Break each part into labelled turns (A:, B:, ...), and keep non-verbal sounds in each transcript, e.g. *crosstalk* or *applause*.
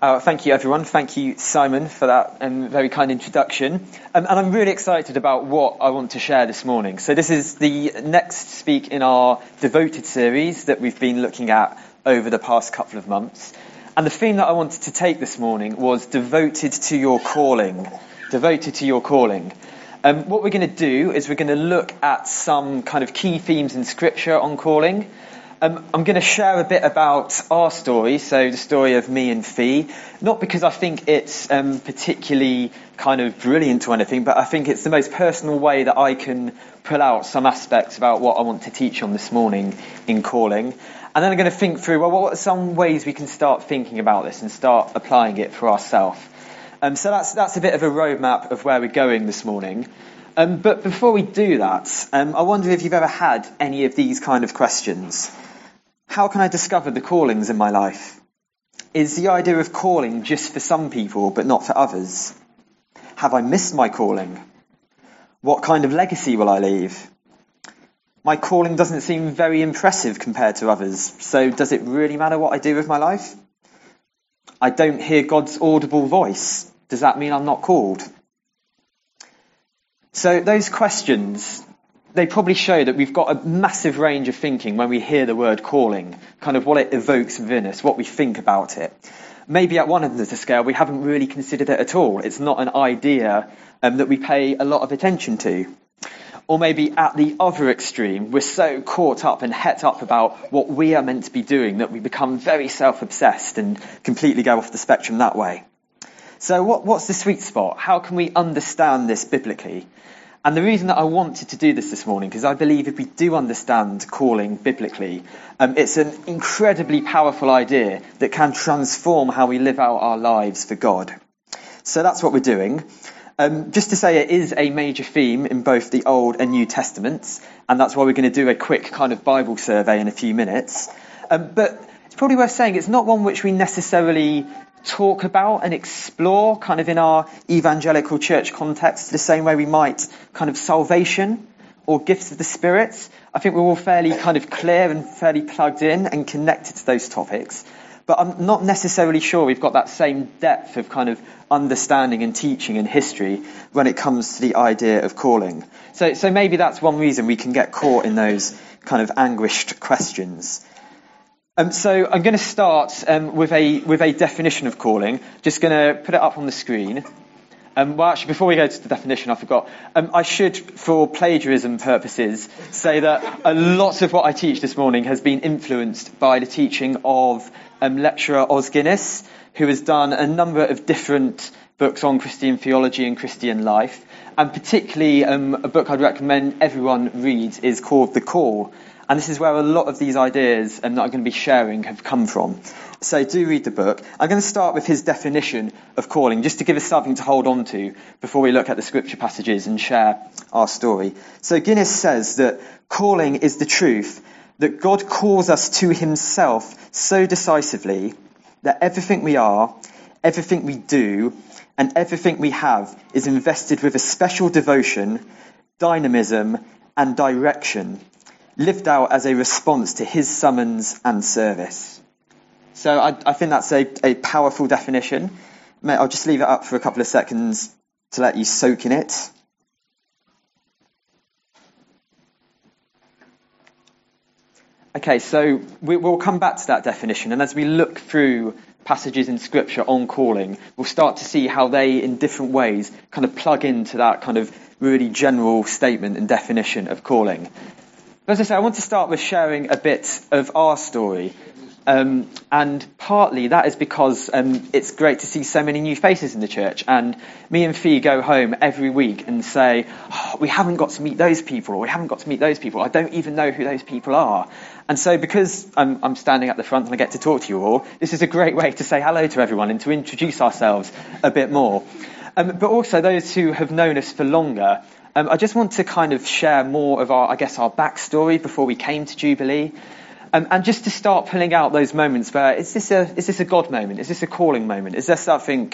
A: Uh, thank you, everyone. Thank you, Simon, for that um, very kind introduction. Um, and I'm really excited about what I want to share this morning. So, this is the next speak in our devoted series that we've been looking at over the past couple of months. And the theme that I wanted to take this morning was devoted to your calling. Devoted to your calling. Um, what we're going to do is we're going to look at some kind of key themes in Scripture on calling. Um, I'm going to share a bit about our story, so the story of me and Fee, not because I think it's um, particularly kind of brilliant or anything, but I think it's the most personal way that I can pull out some aspects about what I want to teach on this morning in calling. And then I'm going to think through, well, what are some ways we can start thinking about this and start applying it for ourselves? Um, so that's, that's a bit of a roadmap of where we're going this morning. Um, but before we do that, um, I wonder if you've ever had any of these kind of questions. How can I discover the callings in my life? Is the idea of calling just for some people but not for others? Have I missed my calling? What kind of legacy will I leave? My calling doesn't seem very impressive compared to others, so does it really matter what I do with my life? I don't hear God's audible voice. Does that mean I'm not called? So those questions they probably show that we've got a massive range of thinking when we hear the word calling, kind of what it evokes within us, what we think about it. Maybe at one end of the scale, we haven't really considered it at all. It's not an idea um, that we pay a lot of attention to. Or maybe at the other extreme, we're so caught up and het up about what we are meant to be doing that we become very self-obsessed and completely go off the spectrum that way. So what, what's the sweet spot? How can we understand this biblically? And the reason that I wanted to do this this morning, because I believe if we do understand calling biblically, um, it's an incredibly powerful idea that can transform how we live out our lives for God. So that's what we're doing. Um, just to say, it is a major theme in both the Old and New Testaments, and that's why we're going to do a quick kind of Bible survey in a few minutes. Um, but it's probably worth saying it's not one which we necessarily talk about and explore kind of in our evangelical church context the same way we might kind of salvation or gifts of the Spirit. I think we're all fairly kind of clear and fairly plugged in and connected to those topics. But I'm not necessarily sure we've got that same depth of kind of understanding and teaching and history when it comes to the idea of calling. So, so maybe that's one reason we can get caught in those kind of anguished questions. Um, so I'm going to start um, with a with a definition of calling. Just going to put it up on the screen. Um, well, actually, before we go to the definition, I forgot. Um, I should, for plagiarism purposes, say that a lot of what I teach this morning has been influenced by the teaching of um, lecturer Os Guinness, who has done a number of different books on Christian theology and Christian life. And particularly, um, a book I'd recommend everyone reads is called The Call and this is where a lot of these ideas um, that I'm going to be sharing have come from. So do read the book. I'm going to start with his definition of calling, just to give us something to hold on to before we look at the scripture passages and share our story. So Guinness says that calling is the truth that God calls us to himself so decisively that everything we are, everything we do, and everything we have is invested with a special devotion, dynamism, and direction lived out as a response to his summons and service. So I, I think that's a, a powerful definition. I'll just leave it up for a couple of seconds to let you soak in it. Okay, so we, will come back to that definition, and as we look through passages in Scripture on calling, we'll start to see how they, in different ways, kind of plug into that kind of really general statement and definition of calling. As I say, I want to start with sharing a bit of our story. Um, and partly that is because um, it's great to see so many new faces in the church. And me and Fee go home every week and say, oh, we haven't got to meet those people, or we haven't got to meet those people. I don't even know who those people are. And so because I'm, I'm standing at the front and I get to talk to you all, this is a great way to say hello to everyone and to introduce ourselves a bit more. Um, but also those who have known us for longer um, I just want to kind of share more of our, I guess, our backstory before we came to Jubilee. Um, and just to start pulling out those moments where is this a is this a God moment? Is this a calling moment? Is there something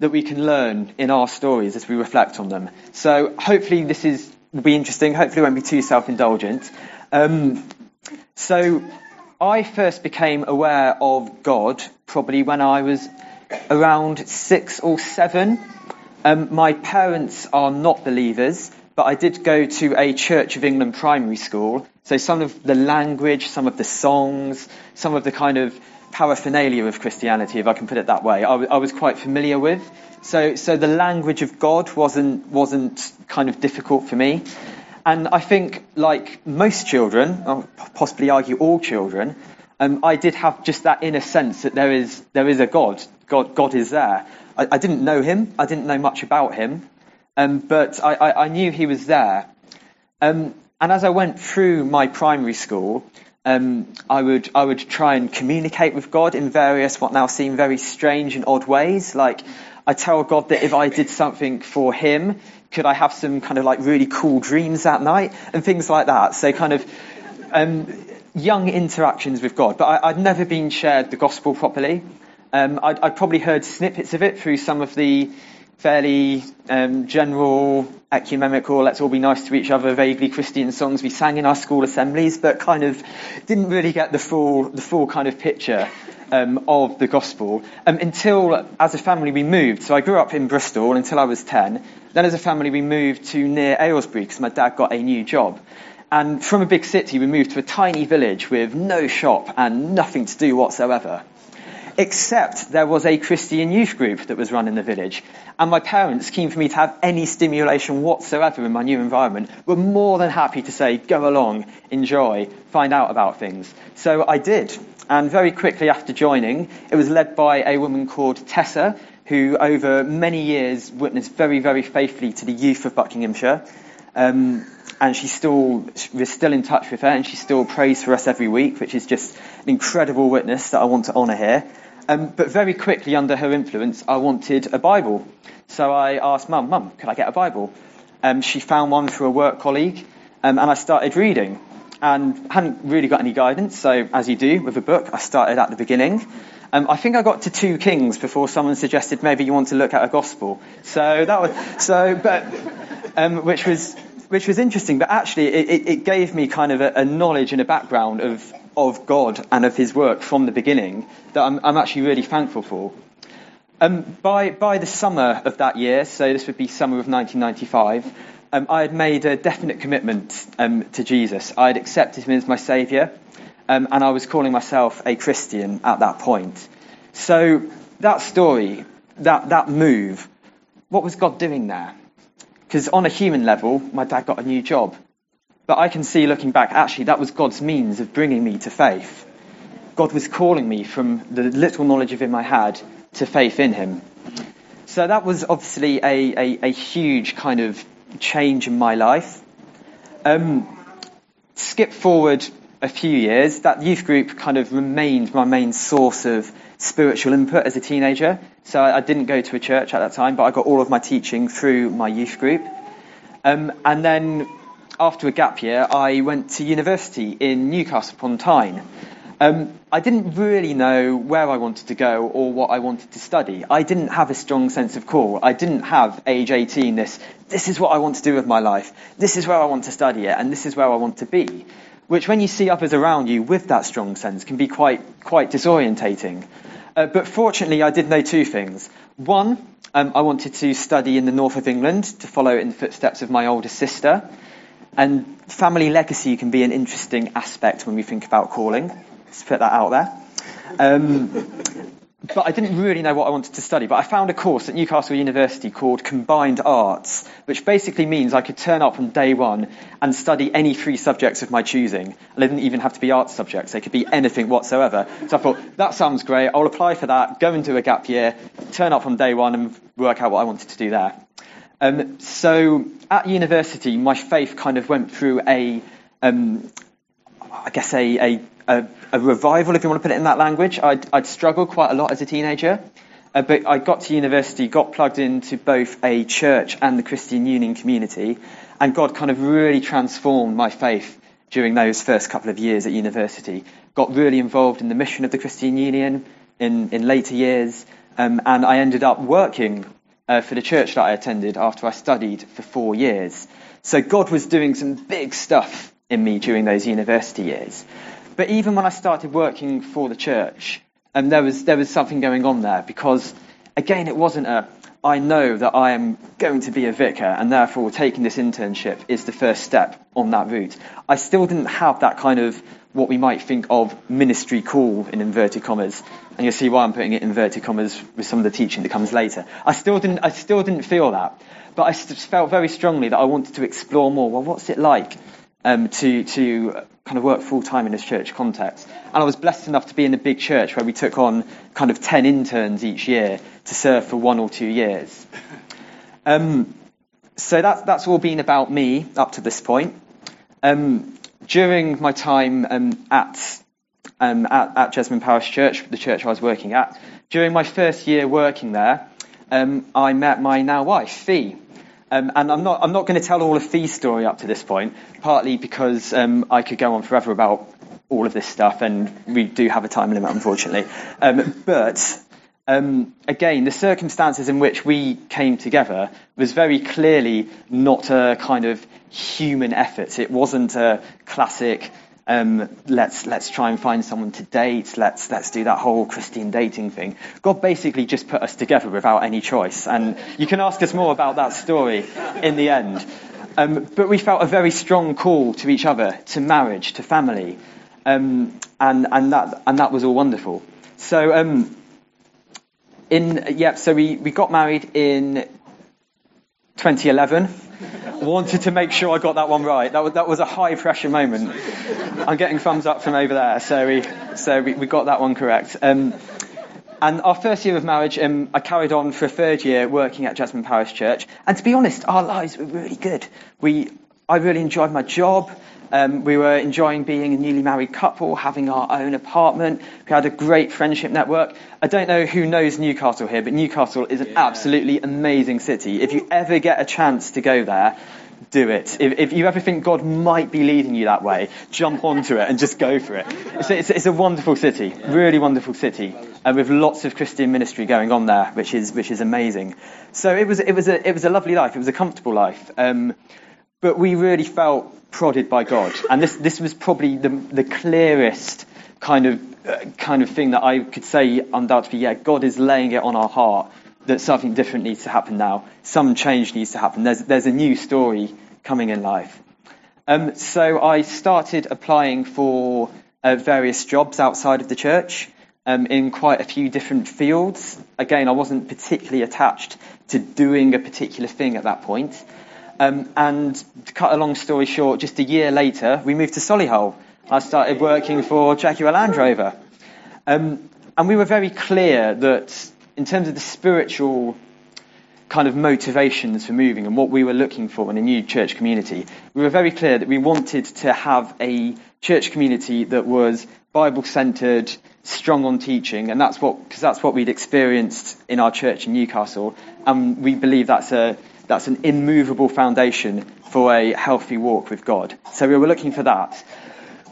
A: that we can learn in our stories as we reflect on them? So hopefully this is will be interesting. Hopefully it won't be too self-indulgent. Um, so I first became aware of God probably when I was around six or seven. Um, my parents are not believers, but I did go to a Church of England primary school. So some of the language, some of the songs, some of the kind of paraphernalia of Christianity, if I can put it that way, I, w- I was quite familiar with. So, so the language of God wasn't, wasn't kind of difficult for me. And I think, like most children, I'll possibly argue all children, um, I did have just that inner sense that there is, there is a God. God, God is there. I, I didn't know him. I didn't know much about him. Um, but I, I, I, knew he was there. Um, and as I went through my primary school, um, I would I would try and communicate with God in various what now seem very strange and odd ways. Like I tell God that if I did something for Him, could I have some kind of like really cool dreams that night and things like that. So kind of um, young interactions with God. But I, would never been shared the gospel properly. Um, I'd, I'd, probably heard snippets of it through some of the fairly um, general, ecumenical, let's all be nice to each other, vaguely Christian songs we sang in our school assemblies, but kind of didn't really get the full, the full kind of picture um, of the gospel um, until, as a family, we moved. So I grew up in Bristol until I was 10. Then, as a family, we moved to near Aylesbury because my dad got a new job. And from a big city, we moved to a tiny village with no shop and nothing to do whatsoever except there was a Christian youth group that was run in the village. And my parents, keen for me to have any stimulation whatsoever in my new environment, were more than happy to say, go along, enjoy, find out about things. So I did. And very quickly after joining, it was led by a woman called Tessa, who over many years witnessed very, very faithfully to the youth of Buckinghamshire. Um, and she's still, we're still in touch with her and she still prays for us every week, which is just an incredible witness that I want to honour here. Um, but very quickly, under her influence, I wanted a Bible. So I asked Mum, Mum, could I get a Bible? Um, she found one through a work colleague, um, and I started reading. And hadn't really got any guidance, so as you do with a book, I started at the beginning. Um, I think I got to two Kings before someone suggested maybe you want to look at a Gospel. So that was so, but um, which was which was interesting. But actually, it, it, gave me kind of a, a knowledge and a background of of God and of his work from the beginning that I'm, I'm actually really thankful for. Um, by, by the summer of that year, so this would be summer of 1995, um, I had made a definite commitment um, to Jesus. I had accepted him as my saviour, um, and I was calling myself a Christian at that point. So that story, that, that move, what was God doing there? Because on a human level, my dad got a new job. But I can see looking back, actually, that was God's means of bringing me to faith. God was calling me from the little knowledge of Him I had to faith in Him. So that was obviously a, a, a huge kind of change in my life. Um, skip forward a few years, that youth group kind of remained my main source of spiritual input as a teenager. So I, I didn't go to a church at that time, but I got all of my teaching through my youth group. Um, and then after a gap year, I went to university in Newcastle upon Tyne. Um, I didn't really know where I wanted to go or what I wanted to study. I didn't have a strong sense of call. I didn't have age 18 this, this is what I want to do with my life. This is where I want to study it and this is where I want to be. Which when you see others around you with that strong sense can be quite, quite disorientating. Uh, but fortunately I did know two things. One, um, I wanted to study in the north of England to follow in the footsteps of my older sister. And family legacy can be an interesting aspect when we think about calling. Let's put that out there. Um, but I didn't really know what I wanted to study. But I found a course at Newcastle University called Combined Arts, which basically means I could turn up on day one and study any three subjects of my choosing. And they didn't even have to be art subjects, they could be anything whatsoever. So I thought, that sounds great, I'll apply for that, go and do a gap year, turn up on day one and work out what I wanted to do there. Um, so at university, my faith kind of went through a, um, I guess a, a, a, a, revival, if you want to put it in that language. I'd, I'd struggled quite a lot as a teenager, uh, but I got to university, got plugged into both a church and the Christian Union community, and God kind of really transformed my faith during those first couple of years at university. Got really involved in the mission of the Christian Union in, in later years, um, and I ended up working uh, for the church that I attended after I studied for four years. So God was doing some big stuff in me during those university years. But even when I started working for the church, and there was there was something going on there because again it wasn't a I know that I am going to be a vicar and therefore taking this internship is the first step on that route. I still didn't have that kind of what we might think of ministry call in inverted commas. And you'll see why I'm putting it in inverted commas with some of the teaching that comes later. I still didn't, I still didn't feel that. But I felt very strongly that I wanted to explore more. Well, what's it like um, to, to kind of work full time in this church context. And I was blessed enough to be in a big church where we took on kind of 10 interns each year to serve for one or two years. Um, so that's, that's all been about me up to this point. Um, during my time um, at, um, at, at Jesmond Parish Church, the church I was working at, during my first year working there, um, I met my now wife, Fee. Um, and I'm not, I'm not going to tell all of Fee's story up to this point, partly because um, I could go on forever about all of this stuff, and we do have a time limit, unfortunately. Um, but um, again, the circumstances in which we came together was very clearly not a kind of human effort. It wasn't a classic um, let's let's try and find someone to date. Let's let's do that whole Christian dating thing. God basically just put us together without any choice, and you can ask us more about that story in the end. Um, but we felt a very strong call to each other, to marriage, to family, um, and and that and that was all wonderful. So um, in yeah, so we we got married in 2011 wanted to make sure I got that one right. That was, that was a high pressure moment. I'm getting thumbs up from over there, so we, so we, we got that one correct. Um, and our first year of marriage, um, I carried on for a third year working at Jesmond Parish Church. And to be honest, our lives were really good. We, I really enjoyed my job. Um, we were enjoying being a newly married couple, having our own apartment. We had a great friendship network. I don't know who knows Newcastle here, but Newcastle is an yeah. absolutely amazing city. If you ever get a chance to go there, do it. If, if, you ever think God might be leading you that way, jump onto it and just go for it. It's a, it's it's a wonderful city, really wonderful city, and with lots of Christian ministry going on there, which is which is amazing. So it was it was a it was a lovely life. It was a comfortable life. Um, but we really felt prodded by God. And this, this was probably the, the clearest kind of, uh, kind of thing that I could say undoubtedly, yeah, God is laying it on our heart that something different needs to happen now. Some change needs to happen. There's, there's a new story coming in life. Um, so I started applying for uh, various jobs outside of the church um, in quite a few different fields. Again, I wasn't particularly attached to doing a particular thing at that point. Um, and to cut a long story short, just a year later, we moved to Solihull. I started working for Jaguar Land Rover. Um, and we were very clear that in terms of the spiritual kind of motivations for moving and what we were looking for in a new church community, we were very clear that we wanted to have a church community that was Bible centered, strong on teaching, and that's what because that's what we'd experienced in our church in Newcastle, and we believe that's a that's an immovable foundation for a healthy walk with God. So we were looking for that.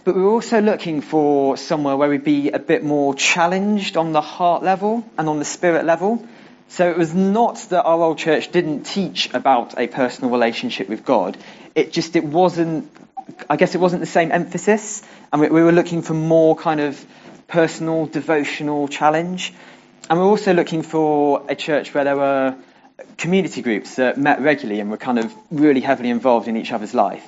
A: But we were also looking for somewhere where we'd be a bit more challenged on the heart level and on the spirit level. So it was not that our old church didn't teach about a personal relationship with God. It just, it wasn't, I guess it wasn't the same emphasis. And we, we were looking for more kind of personal, devotional challenge. And we're also looking for a church where there were community groups that met regularly and were kind of really heavily involved in each other's life.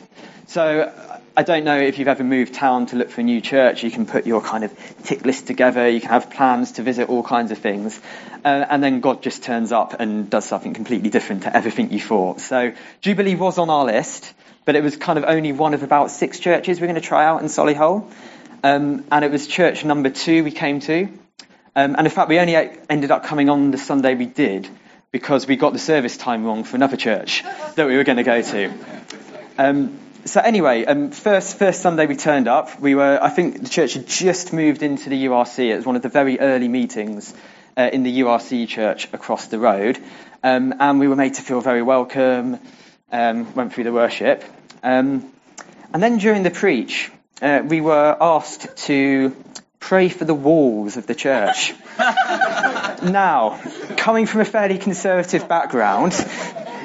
A: So I don't know if you've ever moved town to look for a new church. You can put your kind of tick list together. You can have plans to visit all kinds of things. Uh, and then God just turns up and does something completely different to everything you thought. So Jubilee was on our list, but it was kind of only one of about six churches we're going to try out in Solihull. Um, and it was church number two we came to. Um, and in fact, we only ended up coming on the Sunday we did because we got the service time wrong for another church *laughs* that we were going to go to. Um, so anyway, um, first first Sunday we turned up. We were, I think, the church had just moved into the URC. It was one of the very early meetings uh, in the URC church across the road, um, and we were made to feel very welcome. Um, went through the worship, um, and then during the preach, uh, we were asked to pray for the walls of the church. *laughs* now, coming from a fairly conservative background,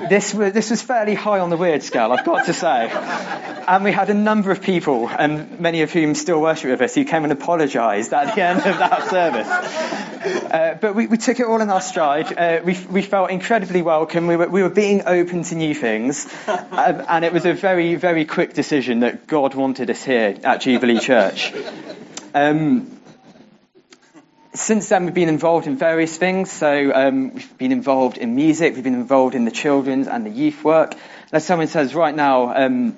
A: this was, this was fairly high on the weird scale, I've got to say. and we had a number of people, and many of whom still worship with us, who came and apologised at the end of that service. Uh, but we, we, took it all in our stride. Uh, we, we, felt incredibly welcome. We were, we were being open to new things. Uh, and it was a very, very quick decision that God wanted us here at Jubilee Church. Um, since then, we've been involved in various things. So um, we've been involved in music, we've been involved in the children's and the youth work. As someone says right now, um,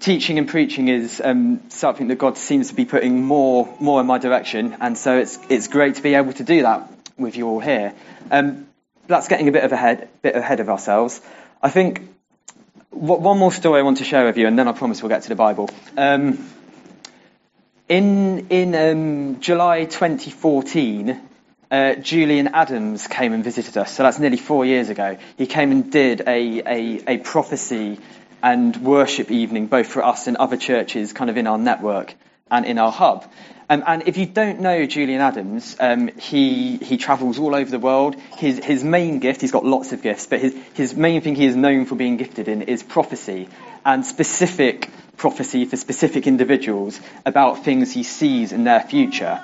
A: teaching and preaching is um, something that God seems to be putting more more in my direction, and so it's it's great to be able to do that with you all here. Um, that's getting a bit of ahead bit ahead of ourselves. I think what, one more story I want to share with you, and then I promise we'll get to the Bible. Um, in in um, July 2014, uh, Julian Adams came and visited us. So that's nearly four years ago. He came and did a, a, a prophecy and worship evening, both for us and other churches, kind of in our network and in our hub. Um, and if you don't know Julian Adams, um, he he travels all over the world. His his main gift, he's got lots of gifts, but his his main thing he is known for being gifted in is prophecy and specific prophecy for specific individuals about things he sees in their future.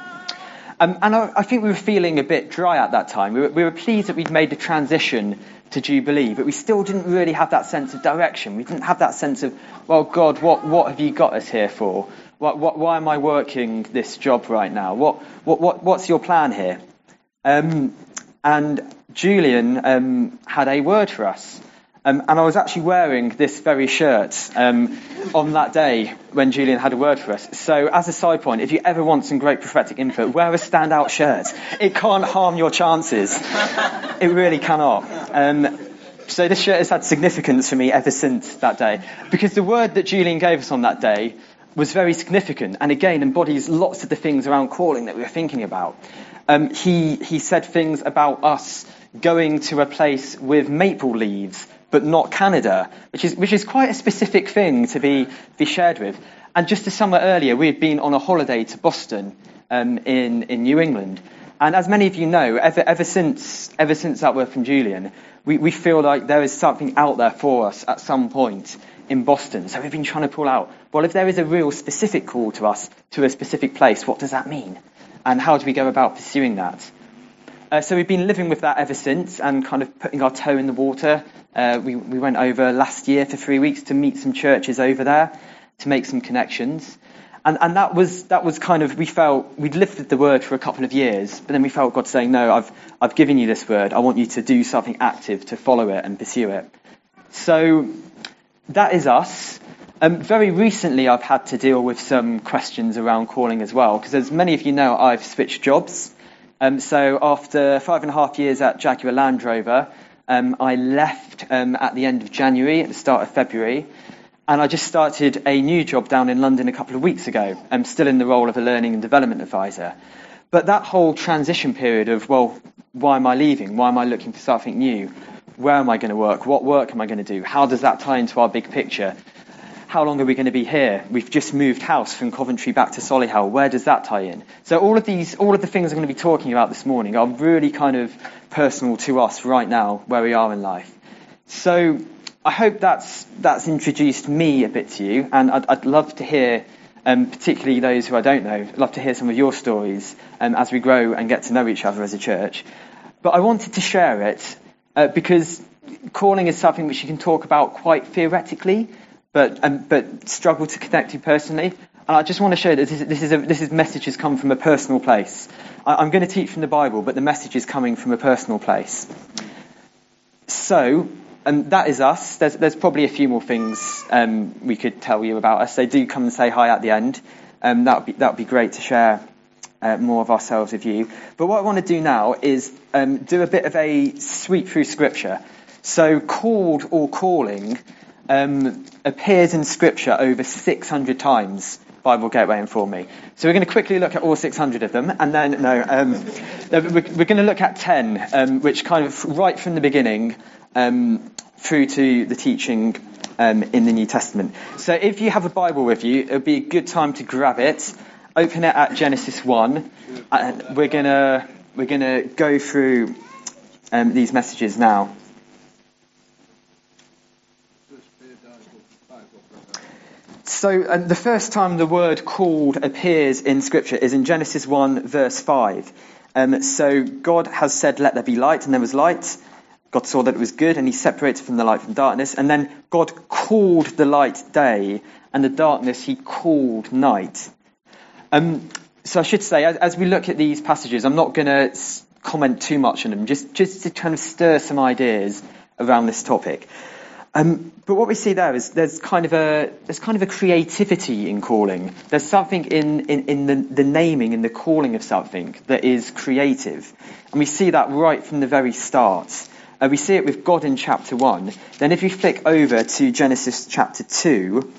A: Um, and I, I, think we were feeling a bit dry at that time. We were, we were pleased that we'd made the transition to Jubilee, but we still didn't really have that sense of direction. We didn't have that sense of, well, God, what, what have you got us here for? What, why am I working this job right now? What, what, what, what's your plan here? Um, and Julian um, had a word for us. Um, and I was actually wearing this very shirt um, on that day when Julian had a word for us. So, as a side point, if you ever want some great prophetic input, wear a standout shirt. It can't harm your chances. It really cannot. Um, so, this shirt has had significance for me ever since that day. Because the word that Julian gave us on that day was very significant and again embodies lots of the things around calling that we were thinking about. Um, he, he said things about us going to a place with maple leaves but not Canada, which is, which is quite a specific thing to be, be shared with. And just a summer earlier, we had been on a holiday to Boston um, in, in New England. And as many of you know, ever, ever, since, ever since that word from Julian, we, we feel like there is something out there for us at some point in Boston. So we've been trying to pull out, well, if there is a real specific call to us to a specific place, what does that mean? And how do we go about pursuing that? Uh, so we've been living with that ever since and kind of putting our toe in the water. Uh, we, we went over last year for three weeks to meet some churches over there to make some connections. And, and that was that was kind of we felt we'd lifted the word for a couple of years, but then we felt God saying, "No, I've I've given you this word. I want you to do something active to follow it and pursue it." So that is us. Um, very recently, I've had to deal with some questions around calling as well, because as many of you know, I've switched jobs. Um, so after five and a half years at Jaguar Land Rover, um, I left um, at the end of January, at the start of February, and I just started a new job down in London a couple of weeks ago. I'm still in the role of a learning and development advisor. But that whole transition period of, well, why am I leaving? Why am I looking for something new? Where am I going to work? What work am I going to do? How does that tie into our big picture? how long are we going to be here? We've just moved house from Coventry back to Solihull. Where does that tie in? So all of these, all of the things I'm going to be talking about this morning are really kind of personal to us right now, where we are in life. So I hope that's that's introduced me a bit to you, and I'd, I'd love to hear, um, particularly those who I don't know, I'd love to hear some of your stories um, as we grow and get to know each other as a church. But I wanted to share it uh, because calling is something which you can talk about quite theoretically but um, but struggle to connect to personally. And I just want to show that this is, this is, a, this is messages come from a personal place. I, am going to teach from the Bible, but the message is coming from a personal place. So, and that is us. There's, there's probably a few more things um, we could tell you about us. They do come and say hi at the end. Um, that would be that would be great to share uh, more of ourselves with you. But what I want to do now is um, do a bit of a sweep through Scripture. So, called or calling um, appears in Scripture over 600 times. Bible Gateway Inform Me. So we're going to quickly look at all 600 of them, and then no, um, we're, going to look at 10, um, which kind of right from the beginning um, through to the teaching um, in the New Testament. So if you have a Bible with you, it would be a good time to grab it, open it at Genesis 1, and we're going to we're going to go through um, these messages now. So um, the first time the word called appears in Scripture is in Genesis 1, verse 5. Um, so God has said, Let there be light, and there was light. God saw that it was good, and he separated from the light from darkness. And then God called the light day, and the darkness he called night. Um, so I should say, as, as, we look at these passages, I'm not going to comment too much on them, just, just to kind of stir some ideas around this topic. Um, but what we see there is there's kind of a there's kind of a creativity in calling. There's something in, in, in the, the naming and the calling of something that is creative, and we see that right from the very start. Uh, we see it with God in chapter one. Then, if you flick over to Genesis chapter two,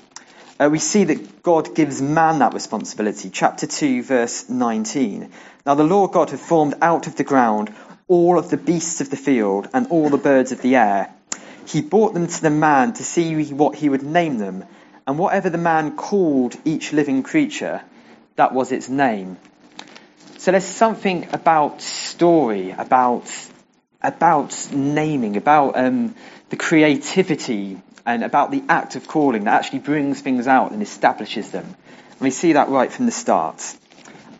A: uh, we see that God gives man that responsibility. Chapter 2, verse 19. Now the Lord God had formed out of the ground all of the beasts of the field and all the birds of the air he brought them to the man to see what he would name them, and whatever the man called each living creature, that was its name. So there's something about story, about about naming, about um, the creativity, and about the act of calling that actually brings things out and establishes them. And we see that right from the start.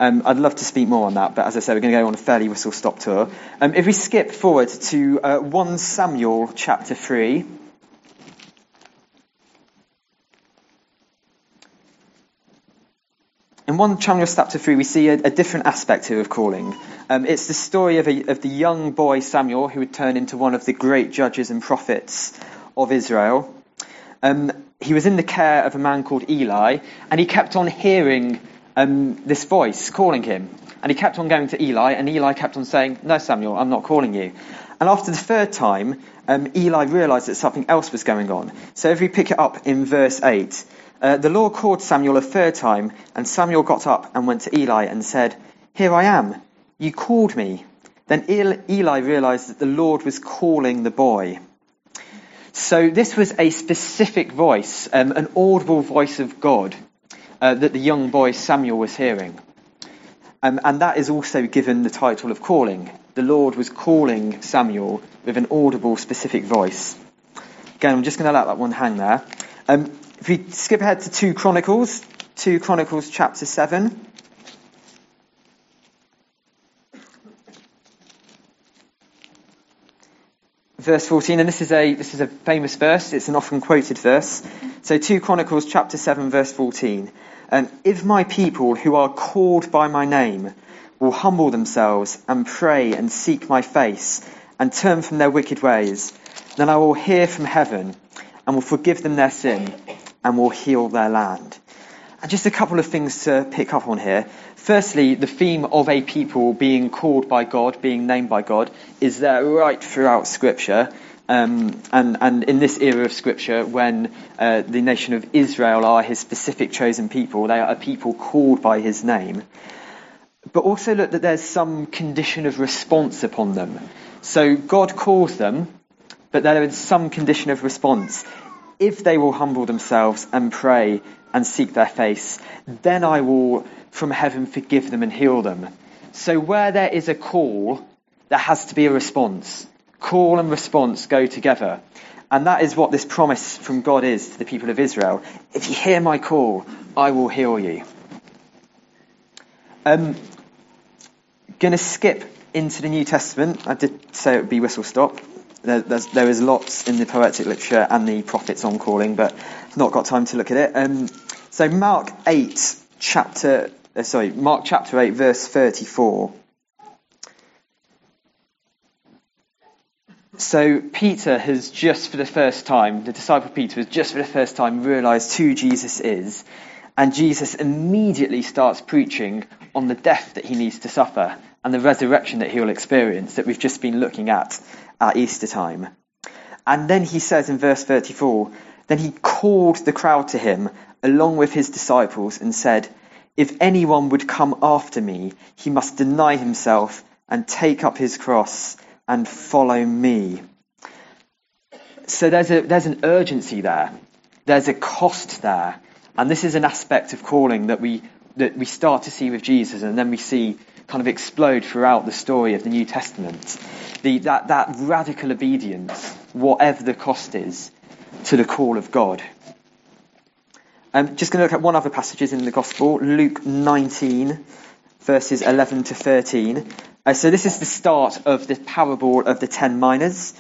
A: Um, I'd love to speak more on that, but as I said, we're going to go on a fairly whistle stop tour. Um, if we skip forward to uh, 1 Samuel chapter 3. In 1 Samuel chapter 3, we see a, a different aspect here of calling. Um, it's the story of, a, of the young boy Samuel who would turn into one of the great judges and prophets of Israel. Um, he was in the care of a man called Eli, and he kept on hearing um, this voice calling him. And he kept on going to Eli, and Eli kept on saying, No, Samuel, I'm not calling you. And after the third time, um, Eli realized that something else was going on. So if we pick it up in verse 8, uh, the Lord called Samuel a third time, and Samuel got up and went to Eli and said, Here I am. You called me. Then Eli realized that the Lord was calling the boy. So this was a specific voice, um, an audible voice of God uh, that the young boy Samuel was hearing. Um, and that is also given the title of calling. The Lord was calling Samuel with an audible, specific voice. Again, I'm just going to let that one hang there. Um, if we skip ahead to 2 Chronicles, 2 Chronicles chapter 7. verse 14, and this is a this is a famous verse. It's an often quoted verse. So 2 Chronicles chapter 7 verse 14. And if my people who are called by my name will humble themselves and pray and seek my face and turn from their wicked ways, then I will hear from heaven and will forgive them their sin and will heal their land. And just a couple of things to pick up on here. Firstly, the theme of a people being called by God, being named by God, is there right throughout Scripture. Um, and, and in this era of Scripture, when uh, the nation of Israel are his specific chosen people, they are a people called by his name. But also look that there's some condition of response upon them. So God calls them, but there is some condition of response. If they will humble themselves and pray and seek their face, then I will from heaven forgive them and heal them. So where there is a call, there has to be a response. Call and response go together. And that is what this promise from God is to the people of Israel. If you hear my call, I will heal you. Um, gonna skip into the New Testament. I did say it would be whistle stop. There, there is lots in the poetic literature and the prophets on calling, but not got time to look at it. Um, so Mark 8, chapter uh, sorry, Mark chapter 8, verse 34. So Peter has just for the first time, the disciple Peter has just for the first time realized who Jesus is, and Jesus immediately starts preaching on the death that he needs to suffer and the resurrection that he will experience that we've just been looking at at Easter time. And then he says in verse 34, then he called the crowd to him along with his disciples and said, if anyone would come after me, he must deny himself and take up his cross and follow me. So there's, a, there's an urgency there. There's a cost there. And this is an aspect of calling that we, that we start to see with Jesus and then we see kind of explode throughout the story of the New Testament. The, that, that radical obedience, whatever the cost is, to the call of God. I'm just going to look at one other passages in the Gospel, Luke 19, verses 11 to 13. Uh, so this is the start of the parable of the ten minas.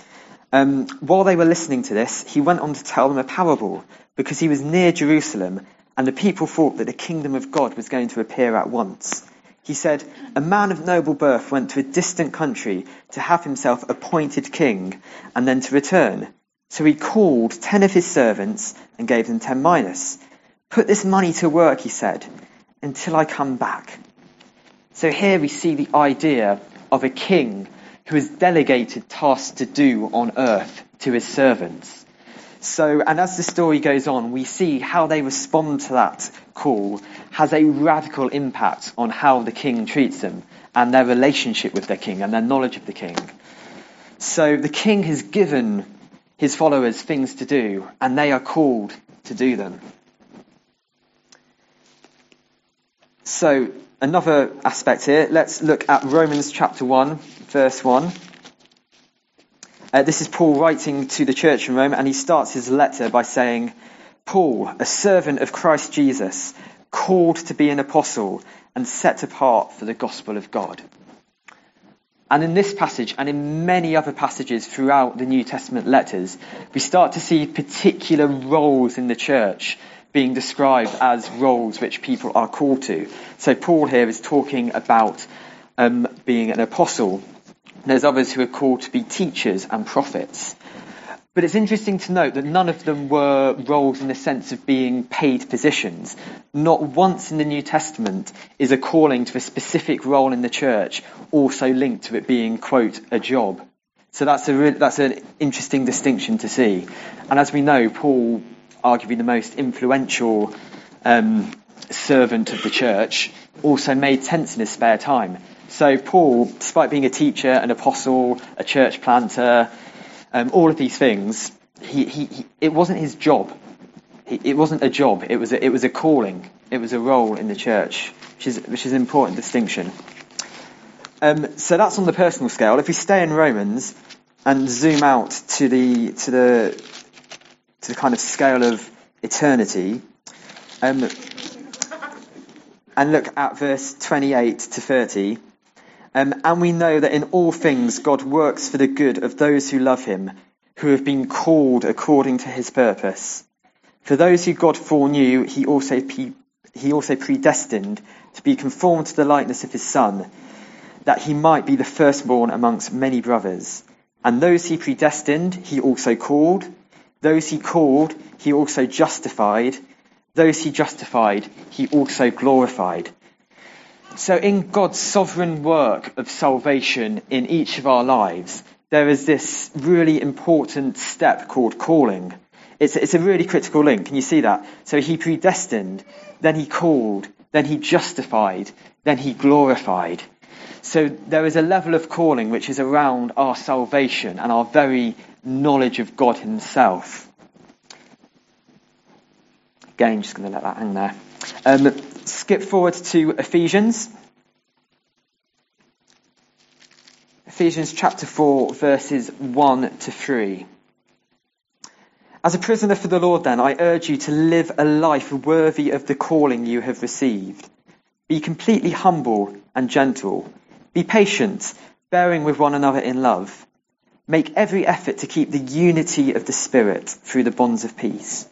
A: Um, while they were listening to this, he went on to tell them a parable because he was near Jerusalem and the people thought that the kingdom of God was going to appear at once. He said, A man of noble birth went to a distant country to have himself appointed king and then to return. So he called ten of his servants and gave them ten minas. Put this money to work, he said, until I come back. So here we see the idea of a king who has delegated tasks to do on earth to his servants. So, and as the story goes on, we see how they respond to that call has a radical impact on how the king treats them and their relationship with their king and their knowledge of the king. So the king has given his followers things to do and they are called to do them. So another aspect here, let's look at Romans chapter 1, verse 1. Uh, this is Paul writing to the church in Rome, and he starts his letter by saying, Paul, a servant of Christ Jesus, called to be an apostle and set apart for the gospel of God. And in this passage and in many other passages throughout the New Testament letters, we start to see particular roles in the church being described as roles which people are called to. So Paul here is talking about um, being an apostle. There's others who are called to be teachers and prophets. But it's interesting to note that none of them were roles in the sense of being paid positions. Not once in the New Testament is a calling to a specific role in the church also linked to it being, quote, a job. So that's, a re- that's an interesting distinction to see. And as we know, Paul arguably the most influential um, servant of the church, also made tents in his spare time. So Paul, despite being a teacher, an apostle, a church planter, um, all of these things, he, he, he, it wasn't his job. it wasn't a job. It was a, it was a calling. It was a role in the church, which is which is an important distinction. Um, so that's on the personal scale. If we stay in Romans and zoom out to the to the to the kind of scale of eternity, um, and look at verse 28 to 30. Um, and we know that in all things God works for the good of those who love him, who have been called according to his purpose. For those who God foreknew, he also, pre- he also predestined to be conformed to the likeness of his Son, that he might be the firstborn amongst many brothers. And those he predestined, he also called. Those he called, he also justified. Those he justified, he also glorified. So, in God's sovereign work of salvation in each of our lives, there is this really important step called calling. It's, it's a really critical link. Can you see that? So, he predestined, then he called, then he justified, then he glorified. So, there is a level of calling which is around our salvation and our very knowledge of God Himself. Again, just going to let that hang there. Um, skip forward to Ephesians. Ephesians chapter 4, verses 1 to 3. As a prisoner for the Lord, then, I urge you to live a life worthy of the calling you have received. Be completely humble and gentle. Be patient, bearing with one another in love. Make every effort to keep the unity of the Spirit through the bonds of peace.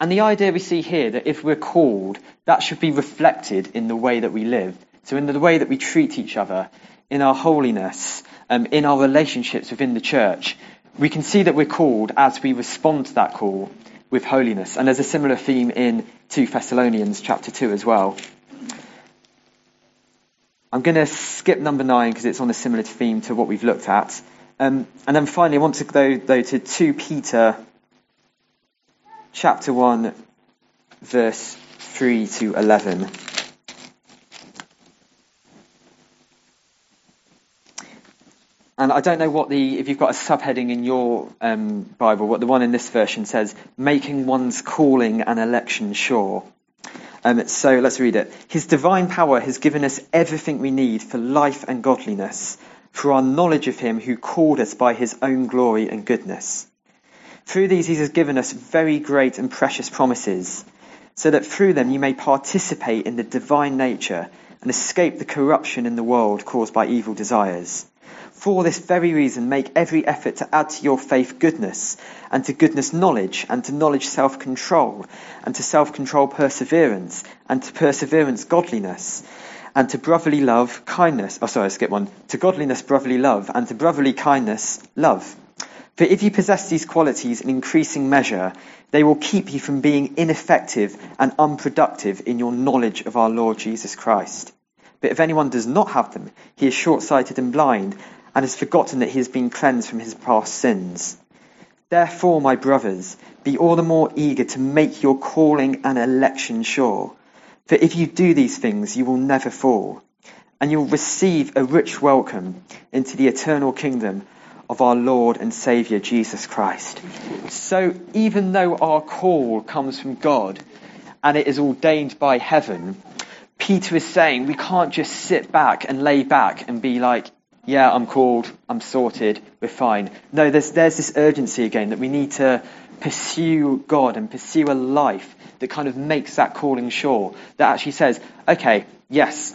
A: And the idea we see here that if we're called, that should be reflected in the way that we live. So in the way that we treat each other, in our holiness, um, in our relationships within the church, we can see that we're called as we respond to that call with holiness. And there's a similar theme in 2 Thessalonians chapter 2 as well. I'm going to skip number 9 because it's on a similar theme to what we've looked at. Um, and then finally, I want to go though to 2 Peter chapter 1, verse 3 to 11. And I don't know what the, if you've got a subheading in your um, Bible, what the one in this version says, making one's calling and election sure. Um, so let's read it. His divine power has given us everything we need for life and godliness through our knowledge of him who called us by his own glory and goodness. Through these he has given us very great and precious promises, so that through them you may participate in the divine nature and escape the corruption in the world caused by evil desires. For this very reason, make every effort to add to your faith goodness, and to goodness knowledge, and to knowledge self control, and to self control perseverance, and to perseverance godliness, and to brotherly love kindness. Oh, sorry, I skipped one. To godliness brotherly love, and to brotherly kindness love. For if you possess these qualities in increasing measure, they will keep you from being ineffective and unproductive in your knowledge of our Lord Jesus Christ. But if anyone does not have them, he is short sighted and blind, and has forgotten that he has been cleansed from his past sins. Therefore, my brothers, be all the more eager to make your calling and election sure. For if you do these things, you will never fall, and you'll receive a rich welcome into the eternal kingdom of our Lord and Saviour Jesus Christ. So even though our call comes from God and it is ordained by heaven, Peter is saying we can't just sit back and lay back and be like, yeah, I'm called, I'm sorted, we're fine. No, there's, there's this urgency again that we need to pursue God and pursue a life that kind of makes that calling sure, that actually says, okay, yes,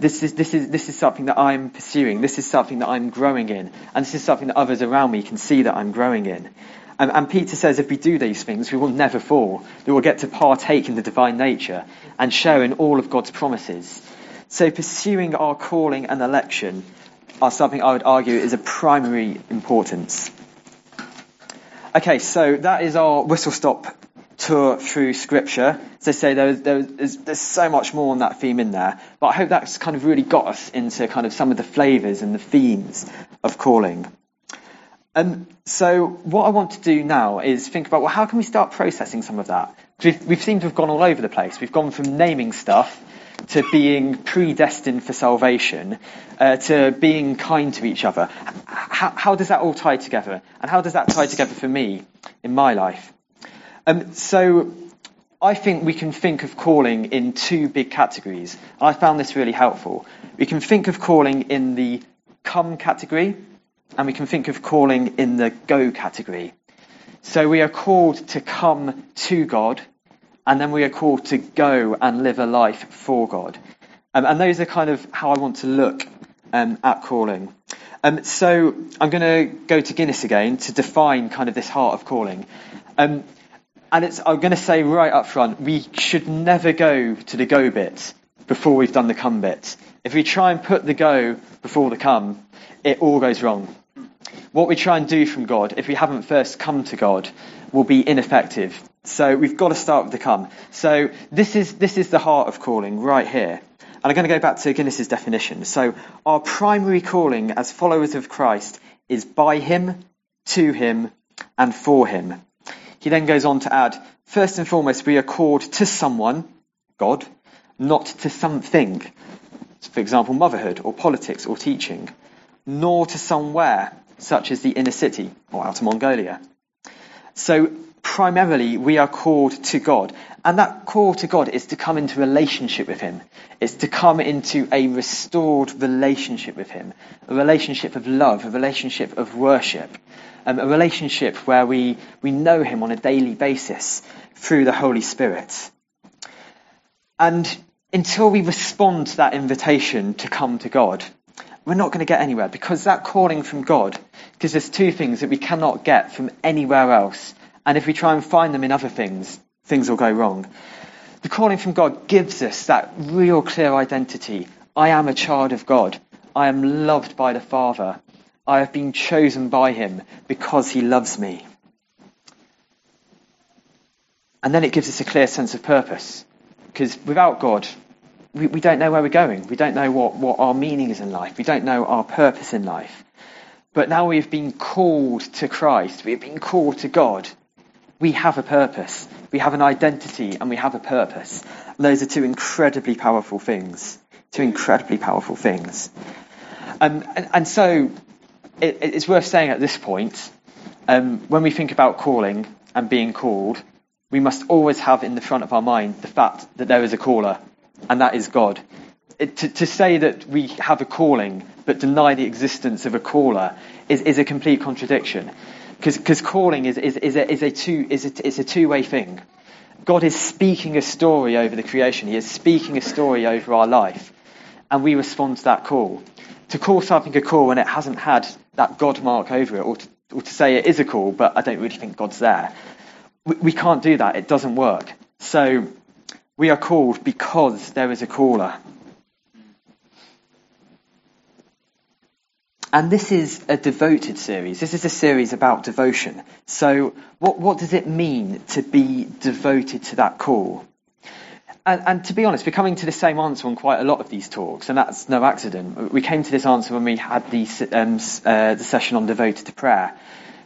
A: this is, this is, this is something that I'm pursuing. This is something that I'm growing in. And this is something that others around me can see that I'm growing in. And, and Peter says if we do these things, we will never fall. We will get to partake in the divine nature and share in all of God's promises. So pursuing our calling and election are something I would argue is of primary importance. Okay, so that is our whistle stop tour through Scripture. As I say, there, there, there's, there's, so much more on that theme in there, but I hope that's kind of really got us into kind of some of the flavours and the themes of calling. And so what I want to do now is think about, well, how can we start processing some of that? We've, we've seemed to have gone all over the place. We've gone from naming stuff to being predestined for salvation, uh, to being kind to each other. How does that all tie together? And how does that tie together for me in my life? Um, so I think we can think of calling in two big categories. I found this really helpful. We can think of calling in the come category, and we can think of calling in the go category. So we are called to come to God, and then we are called to go and live a life for God. Um, and those are kind of how I want to look um, at calling. Um, so I'm going to go to Guinness again to define kind of this heart of calling. Um, and it's, I'm going to say right up front, we should never go to the go bit before we've done the come bit. If we try and put the go before the come, it all goes wrong. What we try and do from God, if we haven't first come to God, will be ineffective. So we've got to start with the come. So this is, this is the heart of calling right here. And I'm going to go back to Guinness's definition. So our primary calling as followers of Christ is by Him, to Him, and for Him. He then goes on to add, first and foremost, we are called to someone, God, not to something. For example, motherhood or politics or teaching, nor to somewhere, such as the inner city or outer Mongolia. So primarily we are called to God. And that call to God is to come into relationship with Him. It's to come into a restored relationship with Him. A relationship of love, a relationship of worship um, a relationship where we, we know Him on a daily basis through the Holy Spirit. And until we respond to that invitation to come to God, we're not going to get anywhere because that calling from God gives us two things that we cannot get from anywhere else. And if we try and find them in other things, things will go wrong. The calling from God gives us that real clear identity. I am a child of God. I am loved by the Father. I have been chosen by him because he loves me. And then it gives us a clear sense of purpose. Because without God, we, we don't know where we're going. We don't know what, what our meaning is in life. We don't know our purpose in life. But now we've been called to Christ. We've been called to God. We have a purpose. We have an identity and we have a purpose. And those are two incredibly powerful things. Two incredibly powerful things. Um, and, and so it, it's worth saying at this point, um, when we think about calling and being called, we must always have in the front of our mind the fact that there is a caller, and that is God. It, to, to, say that we have a calling but deny the existence of a caller is, is a complete contradiction. Because calling is, is, is, a, is, a two, is a, is a two-way thing. God is speaking a story over the creation. He is speaking a story over our life. And we respond to that call. To call something a call when it hasn't had that God mark over it, or to, or to say it is a call, but I don't really think God's there. We, we can't do that. It doesn't work. So we are called because there is a caller. And this is a devoted series. This is a series about devotion. So, what, what does it mean to be devoted to that call? And, and, to be honest, we're coming to the same answer on quite a lot of these talks, and that's no accident. We came to this answer when we had the, um, uh, the session on devoted to prayer.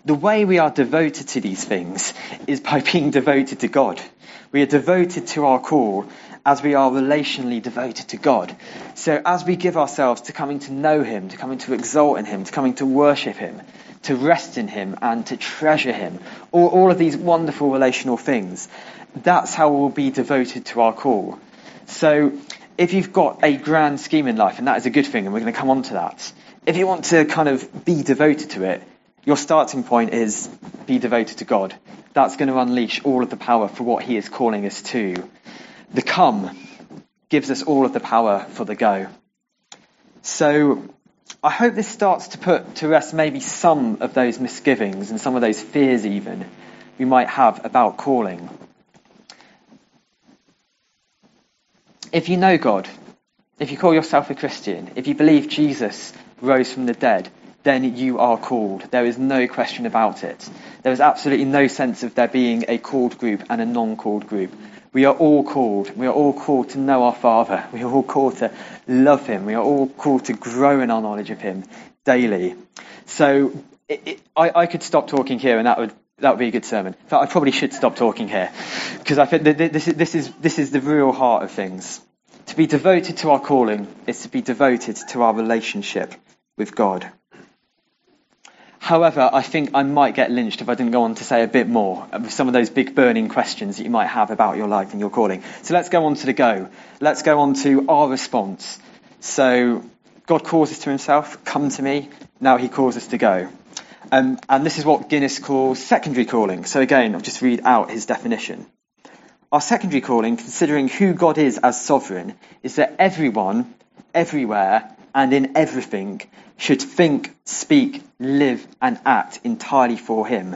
A: The way we are devoted to these things is by *laughs* being devoted to God. We are devoted to our call as we are relationally devoted to God. So as we give ourselves to coming to know Him, to coming to exalt in Him, to coming to worship Him, to rest in Him and to treasure Him, all, all of these wonderful relational things, that's how we'll be devoted to our call. So if you've got a grand scheme in life, and that is a good thing, and we're going to come on to that, if you want to kind of be devoted to it, your starting point is be devoted to God. That's going to unleash all of the power for what He is calling us to. The come gives us all of the power for the go. So I hope this starts to put to rest maybe some of those misgivings and some of those fears even we might have about calling. If you know God, if you call yourself a Christian, if you believe Jesus rose from the dead, then you are called. There is no question about it. There is absolutely no sense of there being a called group and a non-called group. We are all called. We are all called to know our Father. We are all called to love Him. We are all called to grow in our knowledge of Him daily. So it, it, I, I could stop talking here and that would that would be a good sermon. In fact, I probably should stop talking here because I think this is, this is this is the real heart of things. To be devoted to our calling is to be devoted to our relationship with God. However, I think I might get lynched if I didn't go on to say a bit more of some of those big burning questions that you might have about your life and your calling. So let's go on to the go. Let's go on to our response. So God calls us to himself, come to me. Now he calls us to go. Um, and this is what Guinness calls secondary calling. So again, I'll just read out his definition. Our secondary calling, considering who God is as sovereign, is that everyone, everywhere, and in everything should think, speak, live, and act entirely for Him.